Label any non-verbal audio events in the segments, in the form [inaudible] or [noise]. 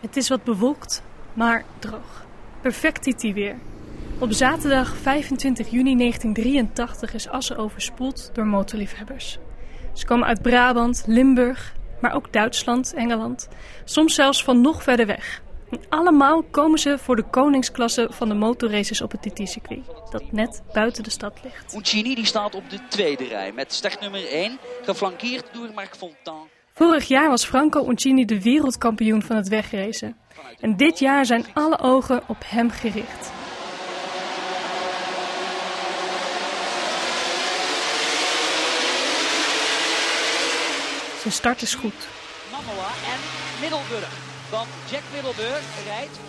Het is wat bewolkt, maar droog. Perfect weer. Op zaterdag 25 juni 1983 is Assen overspoeld door motorliefhebbers. Ze komen uit Brabant, Limburg, maar ook Duitsland, Engeland, soms zelfs van nog verder weg. En allemaal komen ze voor de koningsklasse van de motorraces op het TT-circuit, dat net buiten de stad ligt. Uncini die staat op de tweede rij met start nummer 1, geflankeerd door Marc Fontan. Vorig jaar was Franco Uncini de wereldkampioen van het wegracen. En dit jaar zijn alle ogen op hem gericht. Zijn start is goed. En Middelburg. Want Jack Middelburg rijdt.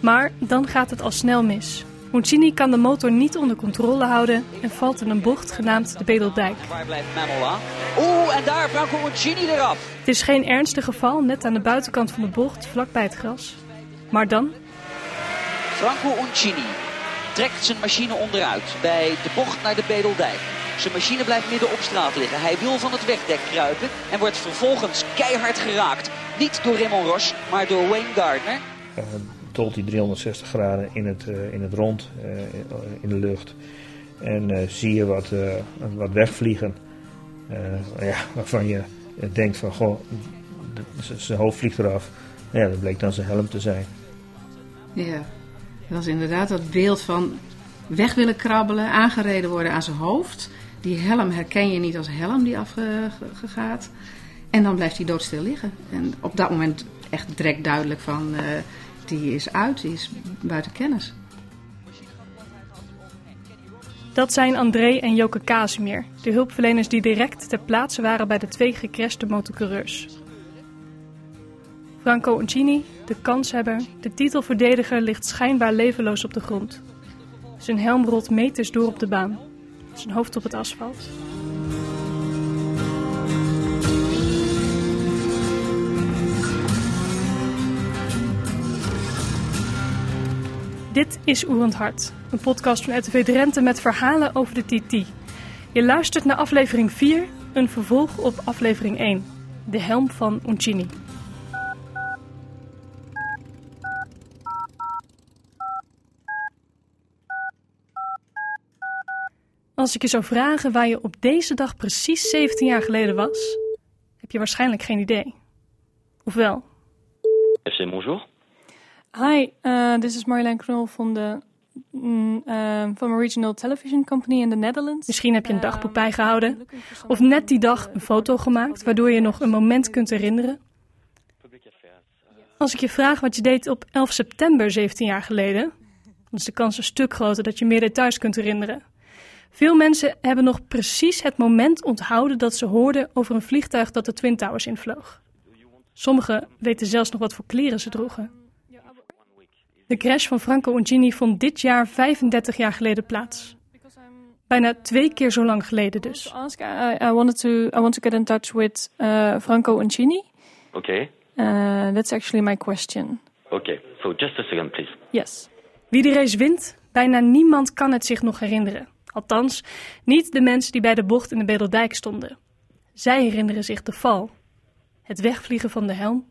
Maar dan gaat het al snel mis. Uncini kan de motor niet onder controle houden en valt in een bocht genaamd de Bedeldijk. Waar blijft Mamola? Oeh, en daar Franco Uncini eraf. Het is geen ernstig geval, net aan de buitenkant van de bocht, vlakbij het gras. Maar dan, Franco Uncini trekt zijn machine onderuit bij de bocht naar de Bedeldijk. Zijn machine blijft midden op straat liggen. Hij wil van het wegdek kruipen en wordt vervolgens keihard geraakt. Niet door Raymond Roche, maar door Wayne Gardner. uh, dolt hij 360 graden in het, eh, in het rond, eh, in de lucht. En eh, zie je wat, wat wegvliegen. Ja, waarvan je denkt van, goh, zijn hoofd vliegt eraf. Ja, dat bleek dan zijn helm te zijn. Ja, dat was inderdaad dat beeld van weg willen krabbelen, aangereden worden aan zijn hoofd. Die helm herken je niet als helm die afgegaat. En dan blijft hij doodstil liggen. En op dat moment echt direct duidelijk van, die is uit, die is buiten kennis. dat zijn André en Joke Casimir, de hulpverleners die direct ter plaatse waren bij de twee gecrashte motocoureurs. Franco Uncini, de kanshebber, de titelverdediger, ligt schijnbaar levenloos op de grond. Zijn helm rolt meters door op de baan, zijn hoofd op het asfalt. Dit is Oerend Hart, een podcast van RTV Drenthe met verhalen over de TT. Je luistert naar aflevering 4, een vervolg op aflevering 1, de helm van Uncini. Als ik je zou vragen waar je op deze dag precies 17 jaar geleden was, heb je waarschijnlijk geen idee. Of wel? FC, bonjour. Hi, uh, this is Marjolein Knol van de mm, uh, from a regional television company in the Netherlands. Misschien heb je een dagboek bijgehouden of net die dag een foto gemaakt waardoor je nog een moment kunt herinneren. Als ik je vraag wat je deed op 11 september 17 jaar geleden, dan is de kans een stuk groter dat je meer details kunt herinneren. Veel mensen hebben nog precies het moment onthouden dat ze hoorden over een vliegtuig dat de Twin Towers invloog. Sommigen weten zelfs nog wat voor kleren ze droegen. De crash van Franco Uncini vond dit jaar 35 jaar geleden plaats. Bijna twee keer zo lang geleden dus. Ask, I, I wanted to, I want to get in touch with uh, Franco Uncini. Okay. Uh, that's actually my question. Okay. So just a second, please. Yes. Wie de race wint, bijna niemand kan het zich nog herinneren. Althans, niet de mensen die bij de bocht in de Bedeldijk stonden. Zij herinneren zich de val, het wegvliegen van de helm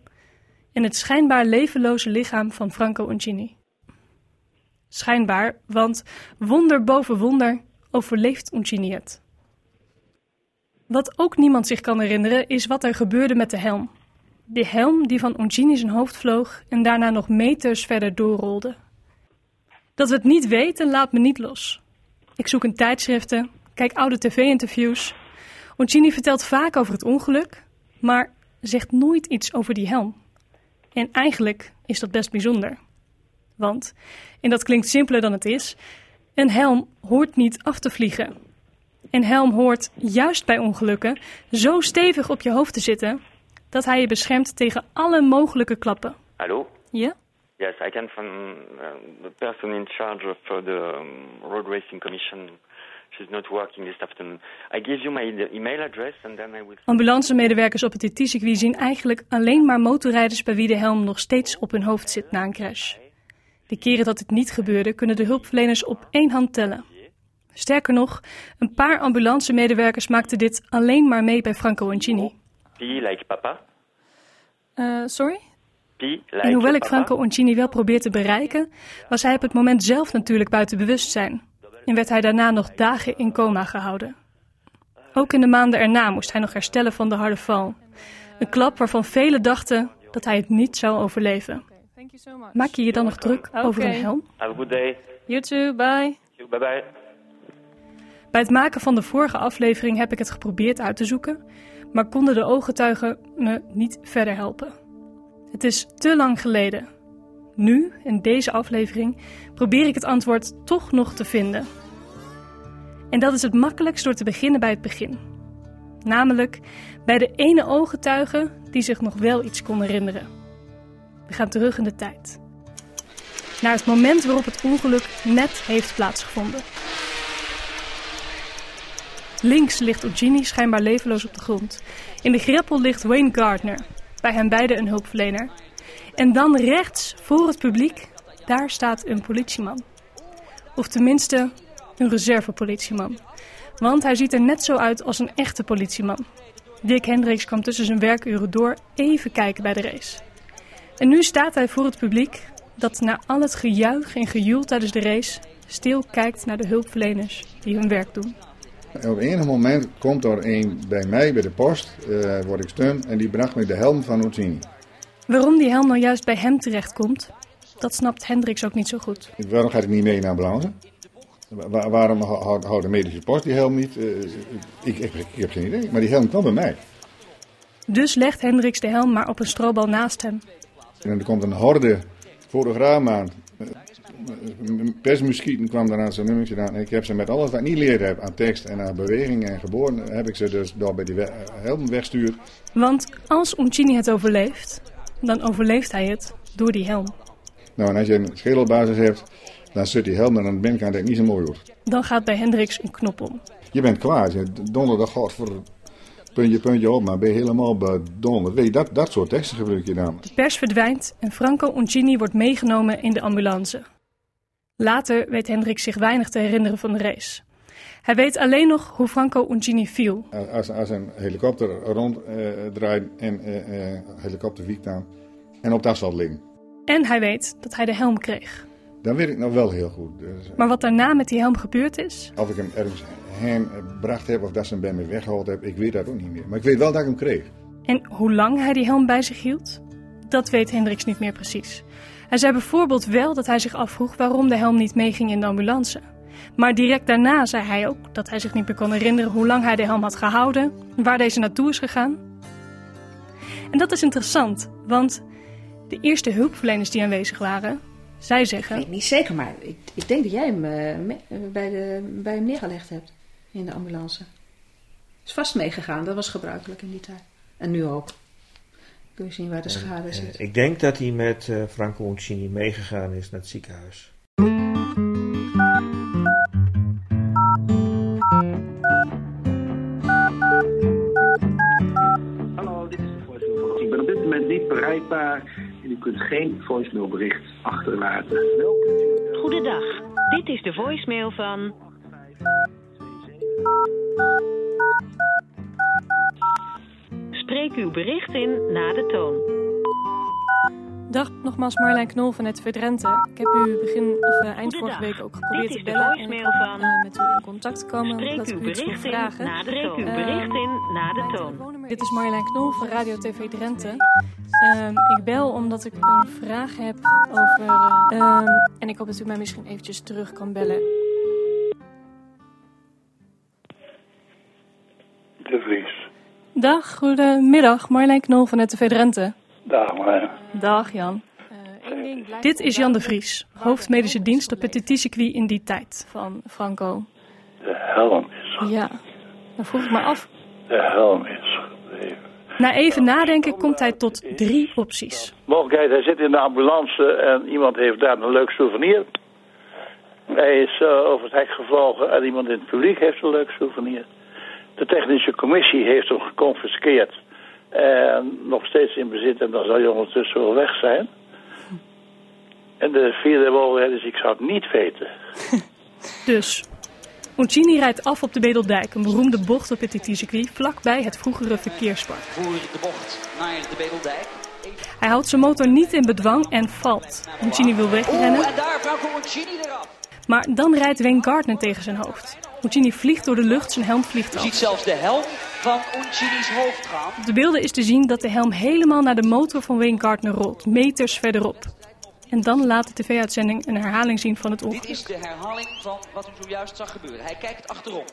en het schijnbaar levenloze lichaam van Franco Uncini. Schijnbaar, want wonder boven wonder overleeft Uncini het. Wat ook niemand zich kan herinneren is wat er gebeurde met de helm. De helm die van Uncini zijn hoofd vloog en daarna nog meters verder doorrolde. Dat we het niet weten laat me niet los. Ik zoek in tijdschriften, kijk oude tv-interviews. Uncini vertelt vaak over het ongeluk, maar zegt nooit iets over die helm. En eigenlijk is dat best bijzonder. Want, en dat klinkt simpeler dan het is, een helm hoort niet af te vliegen. Een helm hoort, juist bij ongelukken, zo stevig op je hoofd te zitten dat hij je beschermt tegen alle mogelijke klappen. Hello? Ja? Yes, I can from uh, the person in charge of uh, the um, Road Racing Commission. She's not working this afternoon. I give you my email address and then I will... Ambulancemedewerkers op het TT-circuit zien eigenlijk alleen maar motorrijders bij wie de helm nog steeds op hun hoofd zit na een crash. De keren dat dit niet gebeurde, kunnen de hulpverleners op één hand tellen. Sterker nog, een paar ambulancemedewerkers maakten dit alleen maar mee bij Franco Uncini. P like papa. Uh, sorry? En hoewel ik Franco Oncini wel probeer te bereiken, was hij op het moment zelf natuurlijk buiten bewustzijn. En werd hij daarna nog dagen in coma gehouden. Ook in de maanden erna moest hij nog herstellen van de harde val. Een klap waarvan velen dachten dat hij het niet zou overleven. Maak je je dan nog druk over een helm? Have a good day. You too, bye. Bye bye. Bij het maken van de vorige aflevering heb ik het geprobeerd uit te zoeken, maar konden de ooggetuigen me niet verder helpen. Het is te lang geleden. Nu, in deze aflevering, probeer ik het antwoord toch nog te vinden. En dat is het makkelijkst door te beginnen bij het begin. Namelijk bij de ene ooggetuige die zich nog wel iets kon herinneren. We gaan terug in de tijd. Naar het moment waarop het ongeluk net heeft plaatsgevonden. Links ligt Eugenie schijnbaar levenloos op de grond. In de greppel ligt Wayne Gardner, bij hen beiden een hulpverlener. En dan rechts, voor het publiek, daar staat een politieman. Of tenminste, een reservepolitieman. Want hij ziet er net zo uit als een echte politieman. Dick Hendricks kwam tussen zijn werkuren door even kijken bij de race. En nu staat hij voor het publiek dat na al het gejuich en gejoel tijdens de race stil kijkt naar de hulpverleners die hun werk doen. Op enig moment komt er een bij mij bij de post, uh, word ik steun, en die bracht me de helm van Ozzini. Waarom die helm nou juist bij hem terechtkomt, dat snapt Hendricks ook niet zo goed. Waarom gaat hij niet mee naar de? Waar, waarom houdt de medische post die helm niet? Uh, ik, ik, ik, heb geen idee, maar die helm kwam bij mij. Dus legt Hendricks de helm maar op een strobal naast hem. En er komt een horde fotograaf aan. Persmuskieten kwam daar aan zijn nummertje aan. Ik heb ze met alles wat ik niet leerd heb aan tekst en aan beweging en geboren, heb ik ze dus door bij die helm wegstuurd. Want als Uncini het overleeft, dan overleeft hij het door die helm. Nou, en als je een schedelbasis hebt, dan zit die helm aan de binnenkant dat niet zo mooi wordt. Dan gaat bij Hendricks een knop om. Je bent klaar. Je donderdag voor puntje, puntje op, maar ben je helemaal bedonderd. Weet je, dat, dat soort teksten gebruik je dan. De pers verdwijnt en Franco Uncini wordt meegenomen in de ambulance. Later weet Hendrik zich weinig te herinneren van de race. Hij weet alleen nog hoe Franco Uncini viel. Als, als een helikopter ronddraait uh, en uh, uh, helikopter wiekt aan en op het asfalt liggen. En hij weet dat hij de helm kreeg. Dat weet ik nog wel heel goed. Dus, maar wat daarna met die helm gebeurd is? Of ik hem ergens heen gebracht heb of dat ze hem bij me weggehaald heb, ik weet dat ook niet meer. Maar ik weet wel dat ik hem kreeg. En hoe lang hij die helm bij zich hield? Dat weet Hendricks niet meer precies. Hij zei bijvoorbeeld wel dat hij zich afvroeg waarom de helm niet meeging in de ambulance. Maar direct daarna zei hij ook dat hij zich niet meer kon herinneren hoe lang hij de helm had gehouden, waar deze naartoe is gegaan. En dat is interessant, want de eerste hulpverleners die aanwezig waren, zij zeggen... Ik weet niet zeker, maar ik, ik denk dat jij hem uh, bij, de, bij hem neergelegd hebt in de ambulance. Is vast meegegaan, dat was gebruikelijk in die tijd. En nu ook. Kun je zien waar de schade zit. ik denk dat hij met uh, Franco Uncini meegegaan is naar het ziekenhuis. Bereikbaar en u kunt geen voicemailbericht achterlaten. Goedendag, dit is de voicemail van... Spreek uw bericht in na de toon. Dag, nogmaals Marlijn Knol van het Verdrenthe. Ik heb u begin of uh, eind vorige week ook geprobeerd te bellen en van... uh, met u in contact te komen. Spreek uw u bericht in vragen. na de toon. Spreek uw bericht in na de toon. Dit is Marjolein Knol van Radio TV Drenthe. Um, ik bel omdat ik een vraag heb over... Um, en ik hoop dat u mij misschien eventjes terug kan bellen. De Vries. Dag, goedemiddag. Marjolein Knol van het TV Drenthe. Dag Marjolein. Dag Jan. Uh, Dit is Jan de Vries, hoofdmedische dienst op het TT-circuit in die tijd van Franco. De helm is Ja, dan vroeg ik me af. De helm is. Na even nadenken komt hij tot drie opties. Mogelijkheid, hij zit in de ambulance en iemand heeft daar een leuk souvenir. Hij is uh, over het hek gevlogen en iemand in het publiek heeft een leuk souvenir. De technische commissie heeft hem geconfiskeerd en nog steeds in bezit en dan zal hij ondertussen wel weg zijn. En de vierde mogelijkheid is, ik zou het niet weten. [laughs] dus, Uncini rijdt af op de Bedeldijk, een beroemde bocht op het TT-circuit, vlakbij het vroegere verkeerspad. Voor de bocht naar de Bedeldijk. Hij houdt zijn motor niet in bedwang en valt. Uncini wil wegrennen. Oeh, en daar Franco Uncini eraf. Maar dan rijdt Wayne Gardner tegen zijn hoofd. Uncini vliegt door de lucht, zijn helm vliegt Je af. ziet zelfs de helm van Uncini's hoofd gaan. Op de beelden is te zien dat de helm helemaal naar de motor van Wayne Gardner rolt, meters verderop. En dan laat de tv-uitzending een herhaling zien van het Dit ongeluk. is de herhaling van wat u zojuist zag gebeuren. Hij kijkt achterom.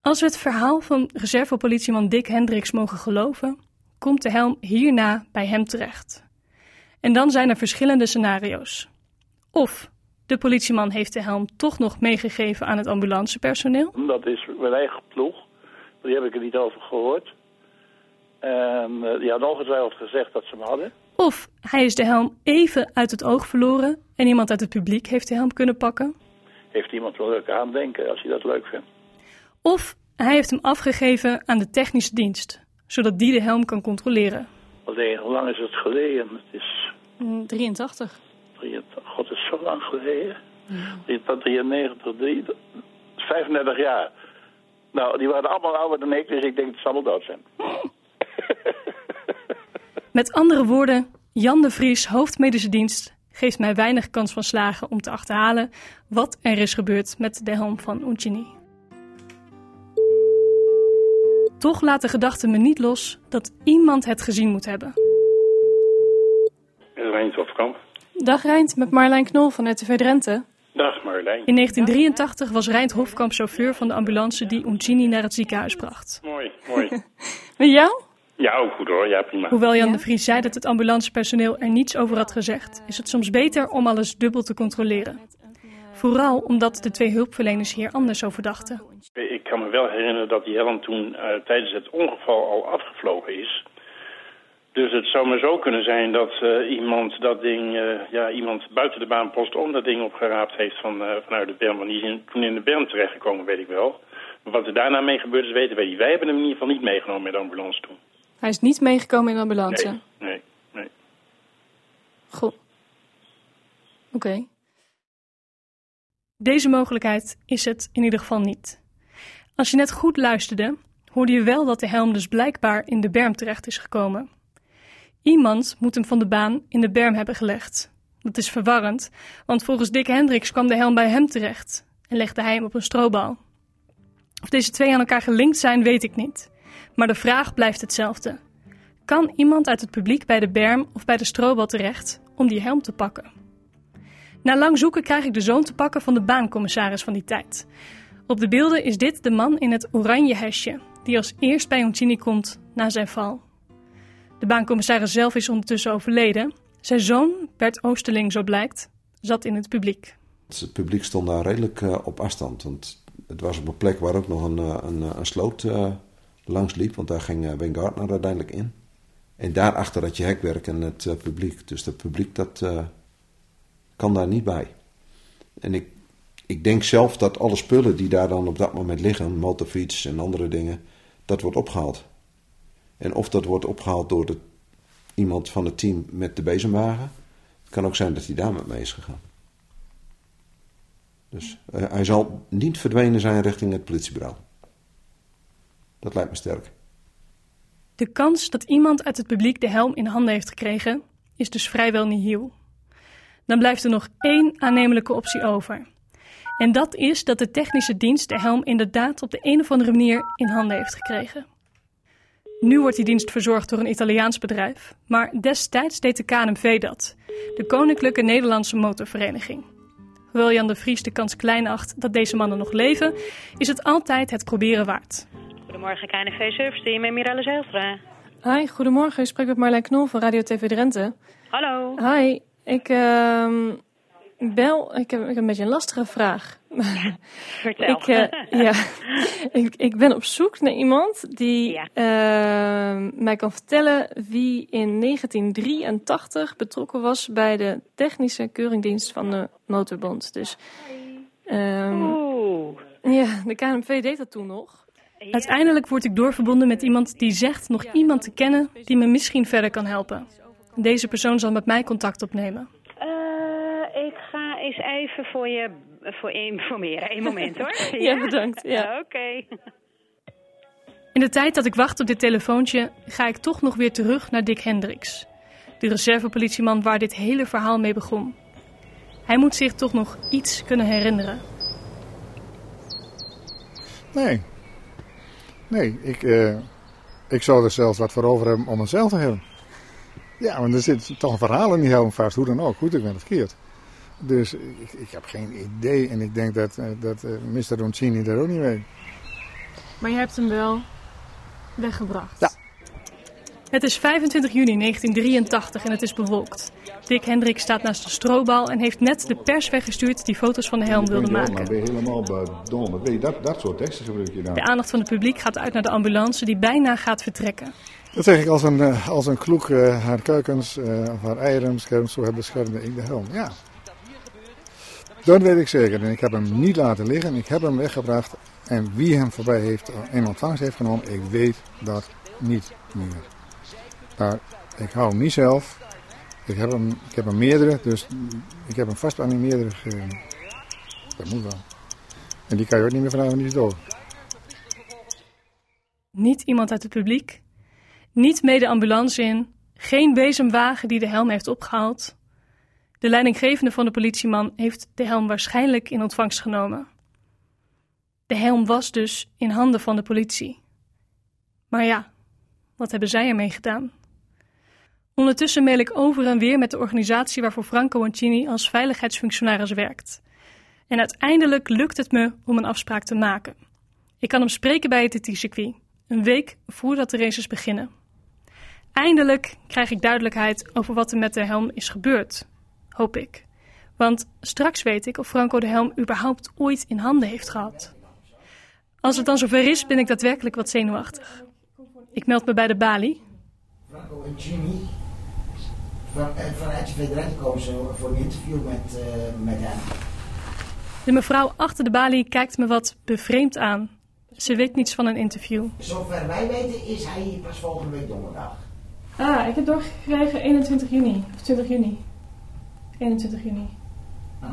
Als we het verhaal van reservepolitieman Dick Hendricks mogen geloven, komt de helm hierna bij hem terecht. En dan zijn er verschillende scenario's. Of de politieman heeft de helm toch nog meegegeven aan het ambulancepersoneel. Dat is mijn eigen ploeg. Die heb ik er niet over gehoord. En eh, die hadden ongetwijfeld gezegd dat ze hem hadden. Of hij is de helm even uit het oog verloren en iemand uit het publiek heeft de helm kunnen pakken. Heeft iemand wel leuk aandenken als hij dat leuk vindt. Of hij heeft hem afgegeven aan de technische dienst, zodat die de helm kan controleren. Alleen, hoe lang is het geleden? Het is, 83. 23 god, het is zo lang geleden. Dit was 93, drie- 35 jaar. Nou, die waren allemaal ouder dan ik, dus ik denk dat ze allemaal dood zijn. [laughs] Met andere woorden, Jan de Vries, hoofdmedische dienst, geeft mij weinig kans van slagen om te achterhalen wat er is gebeurd met de helm van Uncini. Toch laat de gedachte me niet los dat iemand het gezien moet hebben. Reint Hofkamp. Dag Rijnt, met Marlijn Knol van RTV Drenthe. Dag Marlijn. In 1983 was Rijnt Hofkamp chauffeur van de ambulance die Uncini naar het ziekenhuis bracht. Mooi, mooi. [laughs] Met jou? Ja, ook goed hoor. Ja, prima. Hoewel Jan de Vries zei dat het ambulancepersoneel er niets over had gezegd, is het soms beter om alles dubbel te controleren. Vooral omdat de twee hulpverleners hier anders over dachten. Ik kan me wel herinneren dat die helm toen eh, tijdens het ongeval al afgevlogen is. Dus het zou maar zo kunnen zijn dat eh, iemand dat ding, eh, ja, iemand buiten de baanpost om dat ding opgeraapt heeft van, eh, vanuit de berm. Want die is in- toen in de berm terechtgekomen, weet ik wel. Maar wat er daarna mee gebeurd is, weten wij niet. Wij hebben hem in ieder geval niet meegenomen met de ambulance toen. Hij is niet meegekomen in de ambulance. Nee, nee, nee. Goh. Oké. Deze mogelijkheid is het in ieder geval niet. Als je net goed luisterde, hoorde je wel dat de helm dus blijkbaar in de berm terecht is gekomen. Iemand moet hem van de baan in de berm hebben gelegd. Dat is verwarrend, want volgens Dick Hendricks kwam de helm bij hem terecht en legde hij hem op een strobal. Of deze twee aan elkaar gelinkt zijn, weet ik niet. Maar de vraag blijft hetzelfde. Kan iemand uit het publiek bij de berm of bij de strobal terecht om die helm te pakken? Na lang zoeken krijg ik de zoon te pakken van de baancommissaris van die tijd. Op de beelden is dit de man in het oranje hesje, die als eerst bij Uncini komt na zijn val. De baancommissaris zelf is ondertussen overleden. Zijn zoon, Bert Oosterling, zo blijkt, zat in het publiek. Het publiek stond daar redelijk eh, op afstand. Want het was op een plek waar ook nog een, eh, een, eh, een sloot langs liep. Want daar ging uh, Wayne Gardner uiteindelijk in. En daarachter had je hekwerk en het eh, publiek. Dus het publiek dat, eh, kan daar niet bij. En ik, ik denk zelf dat alle spullen die daar dan op dat moment liggen, motorfiets en andere dingen, dat wordt opgehaald. En of dat wordt opgehaald door de, iemand van het team met de bezemwagen, het kan ook zijn dat hij daar met mee is gegaan. Dus hij zal niet verdwenen zijn richting het politiebureau. Dat lijkt me sterk. De kans dat iemand uit het publiek de helm in handen heeft gekregen, is dus vrijwel nihil. Dan blijft er nog één aannemelijke optie over. En dat is dat de technische dienst de helm inderdaad op de een of andere manier in handen heeft gekregen. Nu wordt die dienst verzorgd door een Italiaans bedrijf, maar destijds deed de KNMV dat, de Koninklijke Nederlandse Motorvereniging. Hoewel Jan de Vries de kans klein acht dat deze mannen nog leven, is het altijd het proberen waard. Goedemorgen KNV Service Team en Mirelle Zijlstra. Hi, goedemorgen. Ik spreek met Marlijn Knol van Radio TV Drenthe. Hallo. Hi, ik uh, bel. Ik heb, ik heb een beetje een lastige vraag. [laughs] Vertel. ik, uh, [laughs] ja, ik, ik ben op zoek naar iemand die ja. uh, mij kan vertellen wie in 1983 betrokken was bij de technische keuringdienst van de Motorbond. Dus, um, Oeh. Ja, de KNMV deed dat toen nog. Uiteindelijk word ik doorverbonden met iemand die zegt nog iemand te kennen die me misschien verder kan helpen. Deze persoon zal met mij contact opnemen. Uh, ik ga eens even voor je voor informeren. Eén moment hoor. [laughs] ja? ja, bedankt. Ja. Oké. Okay. In de tijd dat ik wacht op dit telefoontje, ga ik toch nog weer terug naar Dick Hendricks. De reservepolitieman waar dit hele verhaal mee begon. Hij moet zich toch nog iets kunnen herinneren. Nee. Nee, ik, uh, ik zou er zelfs wat voor over hebben om mezelf te hebben. Ja, want er zit toch een verhaal in die helm vast, hoe dan ook, goed ik ben het verkeerd. Dus ik, ik, heb geen idee en ik denk dat, uh, dat uh, Mr. Roncini dat ook niet weet. Maar je hebt hem wel weggebracht? Ja. Het is 25 juni 1983 en het is bewolkt. Dick Hendrik staat naast de strobal en heeft net de pers weggestuurd die foto's van de helm wilde maken. Maar ben je helemaal je, dat, dat soort teksten gebruik je dan. De aandacht van het publiek gaat uit naar de ambulance die bijna gaat vertrekken. Dat zeg ik als een, uh, als een kloek uh, haar kuikens uh, of haar eieren beschermt, zo beschermde ik de helm. Ja. Dat weet ik zeker. En ik heb hem niet laten liggen. Ik heb hem weggebracht. En wie hem voorbij heeft in ontvangst heeft genomen, ik weet dat niet meer. Maar ik hou hem niet zelf. Ik heb hem, ik heb meerdere, dus ik heb hem vast aan die meerdere. Dat moet wel. En die kan je ook niet meer vragen, die is dood. Niet iemand uit het publiek. Niet mee ambulance in. Geen bezemwagen die de helm heeft opgehaald. De leidinggevende van de politieman heeft de helm waarschijnlijk in ontvangst genomen. De helm was dus in handen van de politie. Maar ja, wat hebben zij ermee gedaan? Ondertussen mail ik over en weer met de organisatie waarvoor Franco Oncini als veiligheidsfunctionaris werkt. En uiteindelijk lukt het me om een afspraak te maken. Ik kan hem spreken bij het TT-circuit, een week voordat de races beginnen. Eindelijk krijg ik duidelijkheid over wat er met de helm is gebeurd, hoop ik. Want straks weet ik of Franco de helm überhaupt ooit in handen heeft gehad. Als het dan zover is, ben ik daadwerkelijk wat zenuwachtig. Ik meld me bij de balie. Franco en van, vanuit de federatie komen ze voor een interview met, uh, met hem. De mevrouw achter de balie kijkt me wat bevreemd aan. Ze weet niets van een interview. Zover wij weten is hij hier pas volgende week donderdag. Ah, ik heb doorgekregen 21 juni. Of 20 juni. 21 juni. Oh.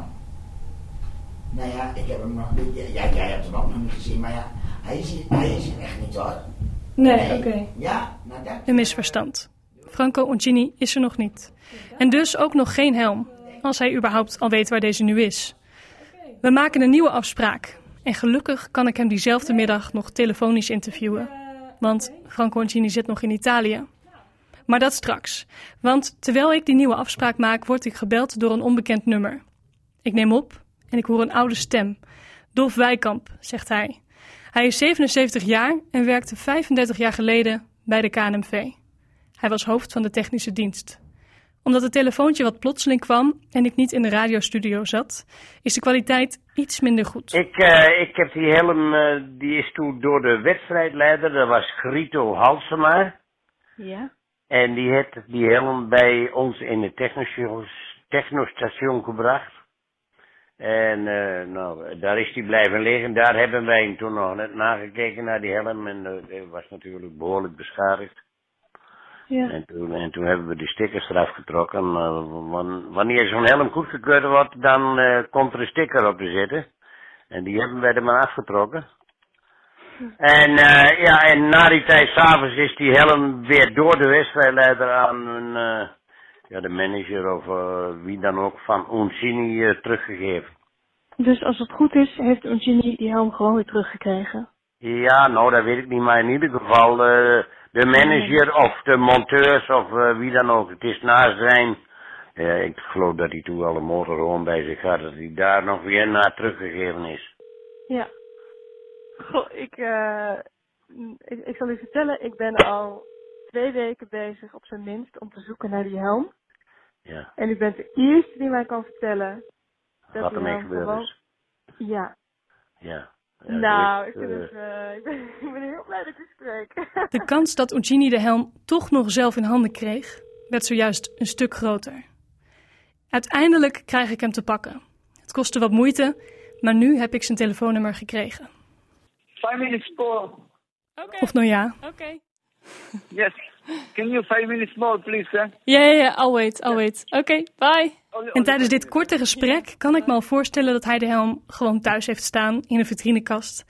Nou ja, ik heb hem nog niet. Ja, jij hebt hem ook nog niet gezien, maar ja, hij is hier, hij is hier echt niet hoor. Nee, nee. oké. Okay. Ja, nou dat. Een misverstand. Franco Oncini is er nog niet. En dus ook nog geen helm, als hij überhaupt al weet waar deze nu is. We maken een nieuwe afspraak. En gelukkig kan ik hem diezelfde middag nog telefonisch interviewen. Want Franco Oncini zit nog in Italië. Maar dat straks. Want terwijl ik die nieuwe afspraak maak, word ik gebeld door een onbekend nummer. Ik neem op en ik hoor een oude stem. Dolf Wijkamp, zegt hij. Hij is 77 jaar en werkte 35 jaar geleden bij de KNMV. Hij was hoofd van de technische dienst. Omdat het telefoontje wat plotseling kwam en ik niet in de radiostudio zat, is de kwaliteit iets minder goed. Ik, uh, ik heb die helm, uh, die is toen door de wedstrijdleider, dat was Grito Halsema. Ja. En die heeft die helm bij ons in het technostation gebracht. En uh, nou, daar is hij blijven liggen. Daar hebben wij toen nog net nagekeken naar die helm. En uh, was natuurlijk behoorlijk beschadigd. Ja. En, toen, en toen hebben we die stickers eraf getrokken. Uh, wanneer zo'n helm goedgekeurd wordt, dan uh, komt er een sticker op te zitten. En die hebben wij er maar afgetrokken. En uh, ja, en na die tijd s'avonds is die helm weer door de wedstrijdleider aan een, ja, de manager of wie dan ook van Uncini teruggegeven. Dus als het goed is, heeft Uncini die helm gewoon weer teruggekregen? Ja, nou dat weet ik niet, maar in ieder geval de manager of de monteurs of uh, wie dan ook. Het is na zijn. Ja, ik geloof dat hij toen al een motor gewoon bij zich had. Dat hij daar nog weer naar teruggegeven is. Ja. Goh, ik, uh, ik, ik zal u vertellen, ik ben al twee weken bezig op zijn minst om te zoeken naar die helm. Ja. En u bent de eerste die mij kan vertellen. Dat Wat ermee gebeurd is. Ja. Ja. Ja, nou, ik, vind het, uh, [laughs] ik, ben, ik ben heel blij dat ik spreek. [laughs] De kans dat Uncini de helm toch nog zelf in handen kreeg, werd zojuist een stuk groter. Uiteindelijk krijg ik hem te pakken. Het kostte wat moeite, maar nu heb ik zijn telefoonnummer gekregen. Five minutes more. Okay. Of nou ja. Oké. Okay. Yes. Can you five minutes more, please, sir? Ja, ja, ja. I'll wait, I'll wait. Oké, okay, bye. En tijdens dit korte gesprek kan ik me al voorstellen dat hij de helm gewoon thuis heeft staan in een vitrinekast.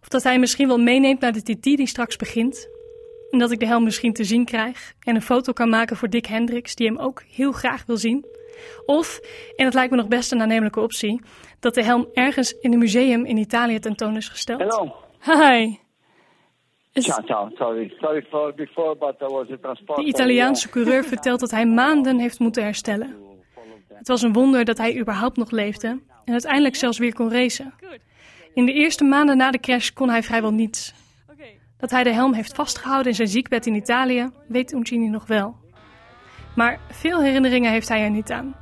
Of dat hij misschien wel meeneemt naar de TT die straks begint. En dat ik de helm misschien te zien krijg en een foto kan maken voor Dick Hendricks, die hem ook heel graag wil zien. Of, en het lijkt me nog best een aannemelijke optie, dat de helm ergens in een museum in Italië tentoon is gesteld. Hello. Hi. Ciao, ciao. Sorry. Sorry for before, but there was transport. De Italiaanse coureur vertelt dat hij maanden heeft moeten herstellen. Het was een wonder dat hij überhaupt nog leefde en uiteindelijk zelfs weer kon racen. In de eerste maanden na de crash kon hij vrijwel niets. Dat hij de helm heeft vastgehouden in zijn ziekbed in Italië, weet Uncini nog wel. Maar veel herinneringen heeft hij er niet aan.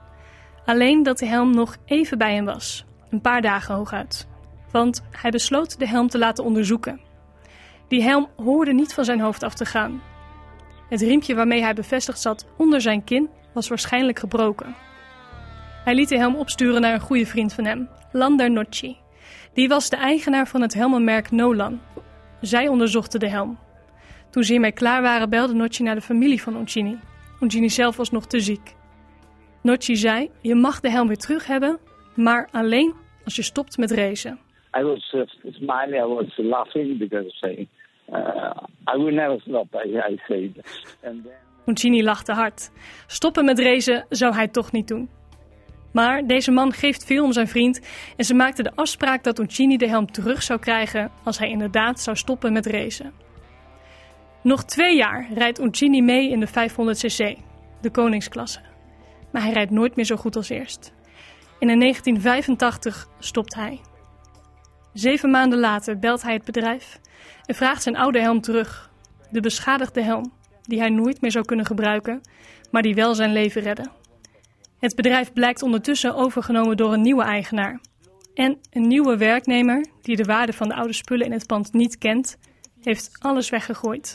Alleen dat de helm nog even bij hem was, een paar dagen hooguit. Want hij besloot de helm te laten onderzoeken. Die helm hoorde niet van zijn hoofd af te gaan. Het riempje waarmee hij bevestigd zat onder zijn kin was waarschijnlijk gebroken. Hij liet de helm opsturen naar een goede vriend van hem, Lander Nocci. Die was de eigenaar van het helmenmerk Nolan. Zij onderzochten de helm. Toen ze hiermee klaar waren, belde Nocci naar de familie van Uncini. Uncini zelf was nog te ziek. Nocci zei: Je mag de helm weer terug hebben, maar alleen als je stopt met racen. I was uh, smiling. I was laughing because I, uh, I will never stop. I, I said. And then... Uncini lachte hard. Stoppen met racen zou hij toch niet doen. Maar deze man geeft veel om zijn vriend en ze maakten de afspraak dat Uncini de helm terug zou krijgen als hij inderdaad zou stoppen met racen. Nog twee jaar rijdt Uncini mee in de 500cc, de koningsklasse. Maar hij rijdt nooit meer zo goed als eerst. En in 1985 stopt hij. Zeven maanden later belt hij het bedrijf en vraagt zijn oude helm terug. De beschadigde helm, die hij nooit meer zou kunnen gebruiken, maar die wel zijn leven redde. Het bedrijf blijkt ondertussen overgenomen door een nieuwe eigenaar. En een nieuwe werknemer, die de waarde van de oude spullen in het pand niet kent, heeft alles weggegooid.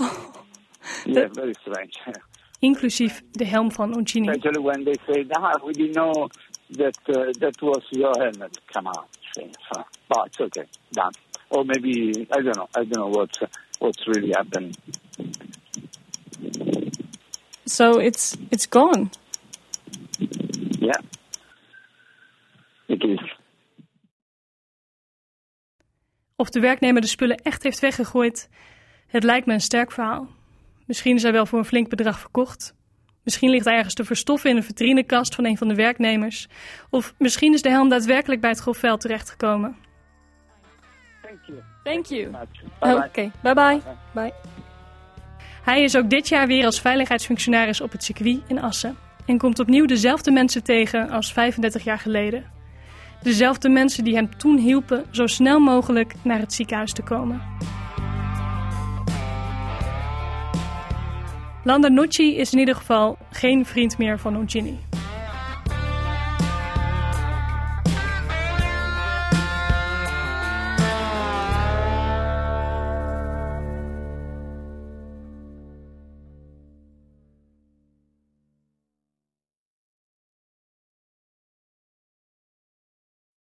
Yeah, very strange. Inclusief de helm van Uncini. Especially when they say, "Ah, we didn't know that uh, that was your helmet." Come on, so, but it's okay, done. Or maybe I don't know. I don't know what's what's really happened. So it's it's gone. Yeah, it is. Of de werknemer de spullen echt heeft weggegooid, het lijkt me een sterk verhaal. Misschien is hij wel voor een flink bedrag verkocht. Misschien ligt ergens te verstoffen in een vitrinekast van een van de werknemers. Of misschien is de helm daadwerkelijk bij het grofveld terechtgekomen. Thank you. Thank you. Bye Oké, bye bye. Bye. Hij is ook dit jaar weer als veiligheidsfunctionaris op het circuit in Assen. En komt opnieuw dezelfde mensen tegen als 35 jaar geleden. Dezelfde mensen die hem toen hielpen zo snel mogelijk naar het ziekenhuis te komen. Landa Nucci is in ieder geval geen vriend meer van Uncini.